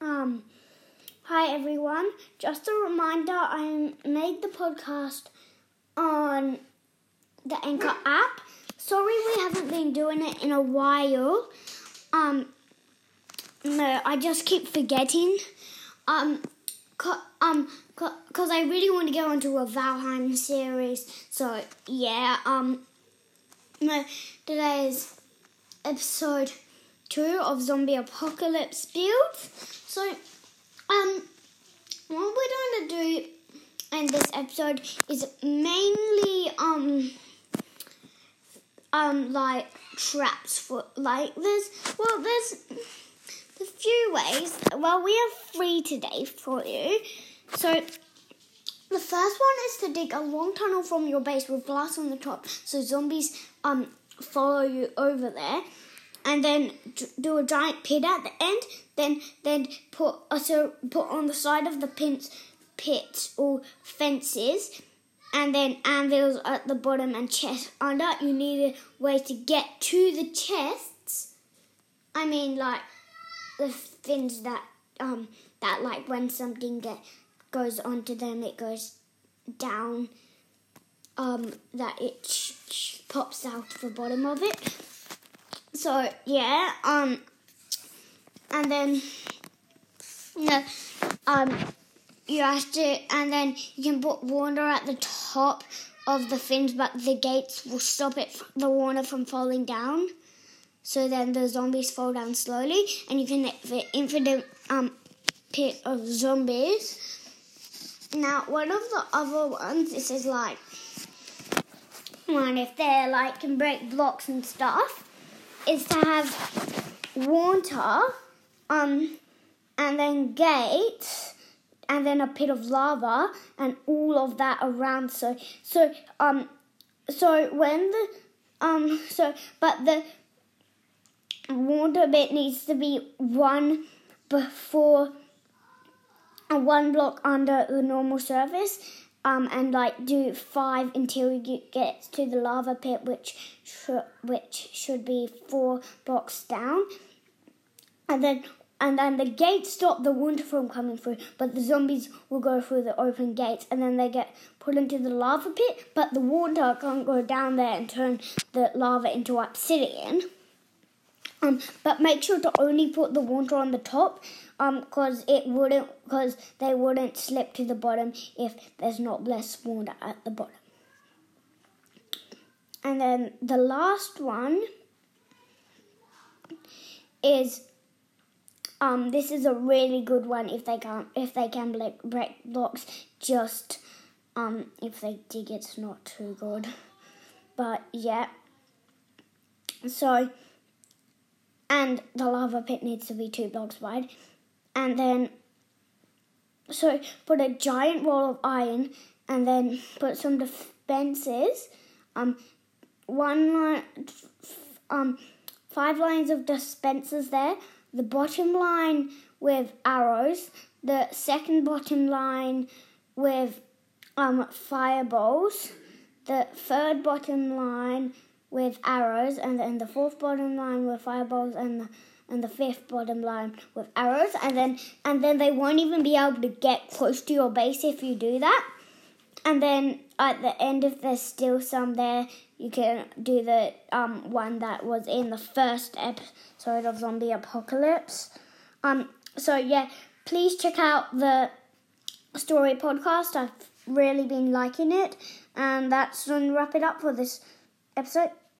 Um, hi everyone. Just a reminder, I made the podcast on the Anchor app. Sorry we haven't been doing it in a while. Um, no, I just keep forgetting. Um, co- um, because I really want to go into a Valheim series. So yeah, um, no, today's episode two of Zombie Apocalypse builds. So, um, what we're going to do in this episode is mainly, um, um, like traps for, like, there's, well, there's a few ways. Well, we have three today for you. So, the first one is to dig a long tunnel from your base with glass on the top so zombies um follow you over there and then do a giant pit at the end. Then then put also put on the side of the pins pits or fences, and then anvils at the bottom and chests under. You need a way to get to the chests. I mean, like the things that um that like when something get goes onto them, it goes down. Um, that it sh- sh- pops out the bottom of it. So yeah, um, and then yeah, um, you have to, and then you can put water at the top of the fins, but the gates will stop it, the water from falling down. So then the zombies fall down slowly, and you can fit an infinite um pit of zombies. Now, one of the other ones, this is like one if they're like can break blocks and stuff is to have water, um, and then gates, and then a pit of lava, and all of that around. So, so, um, so when the, um, so, but the water bit needs to be one before, uh, one block under the normal surface, um, and like do five until you get to the lava pit, which sh- which should be four blocks down, and then and then the gates stop the water from coming through, but the zombies will go through the open gates, and then they get put into the lava pit, but the water can't go down there and turn the lava into obsidian. Um, but make sure to only put the water on the top, um, cause it wouldn't, cause they wouldn't slip to the bottom if there's not less water at the bottom. And then the last one is, um, this is a really good one if they can't, if they can break, break blocks. Just, um, if they dig, it's not too good. But yeah. So and the lava pit needs to be two blocks wide. And then, so put a giant wall of iron, and then put some defenses. Um, one line, um, five lines of dispensers there. The bottom line with arrows. The second bottom line with um fireballs. The third bottom line with arrows, and then the fourth bottom line with fireballs, and the and the fifth bottom line with arrows, and then and then they won't even be able to get close to your base if you do that. And then at the end, if there's still some there, you can do the um one that was in the first episode of Zombie Apocalypse. Um, so yeah, please check out the story podcast. I've really been liking it, and that's to wrap it up for this episode.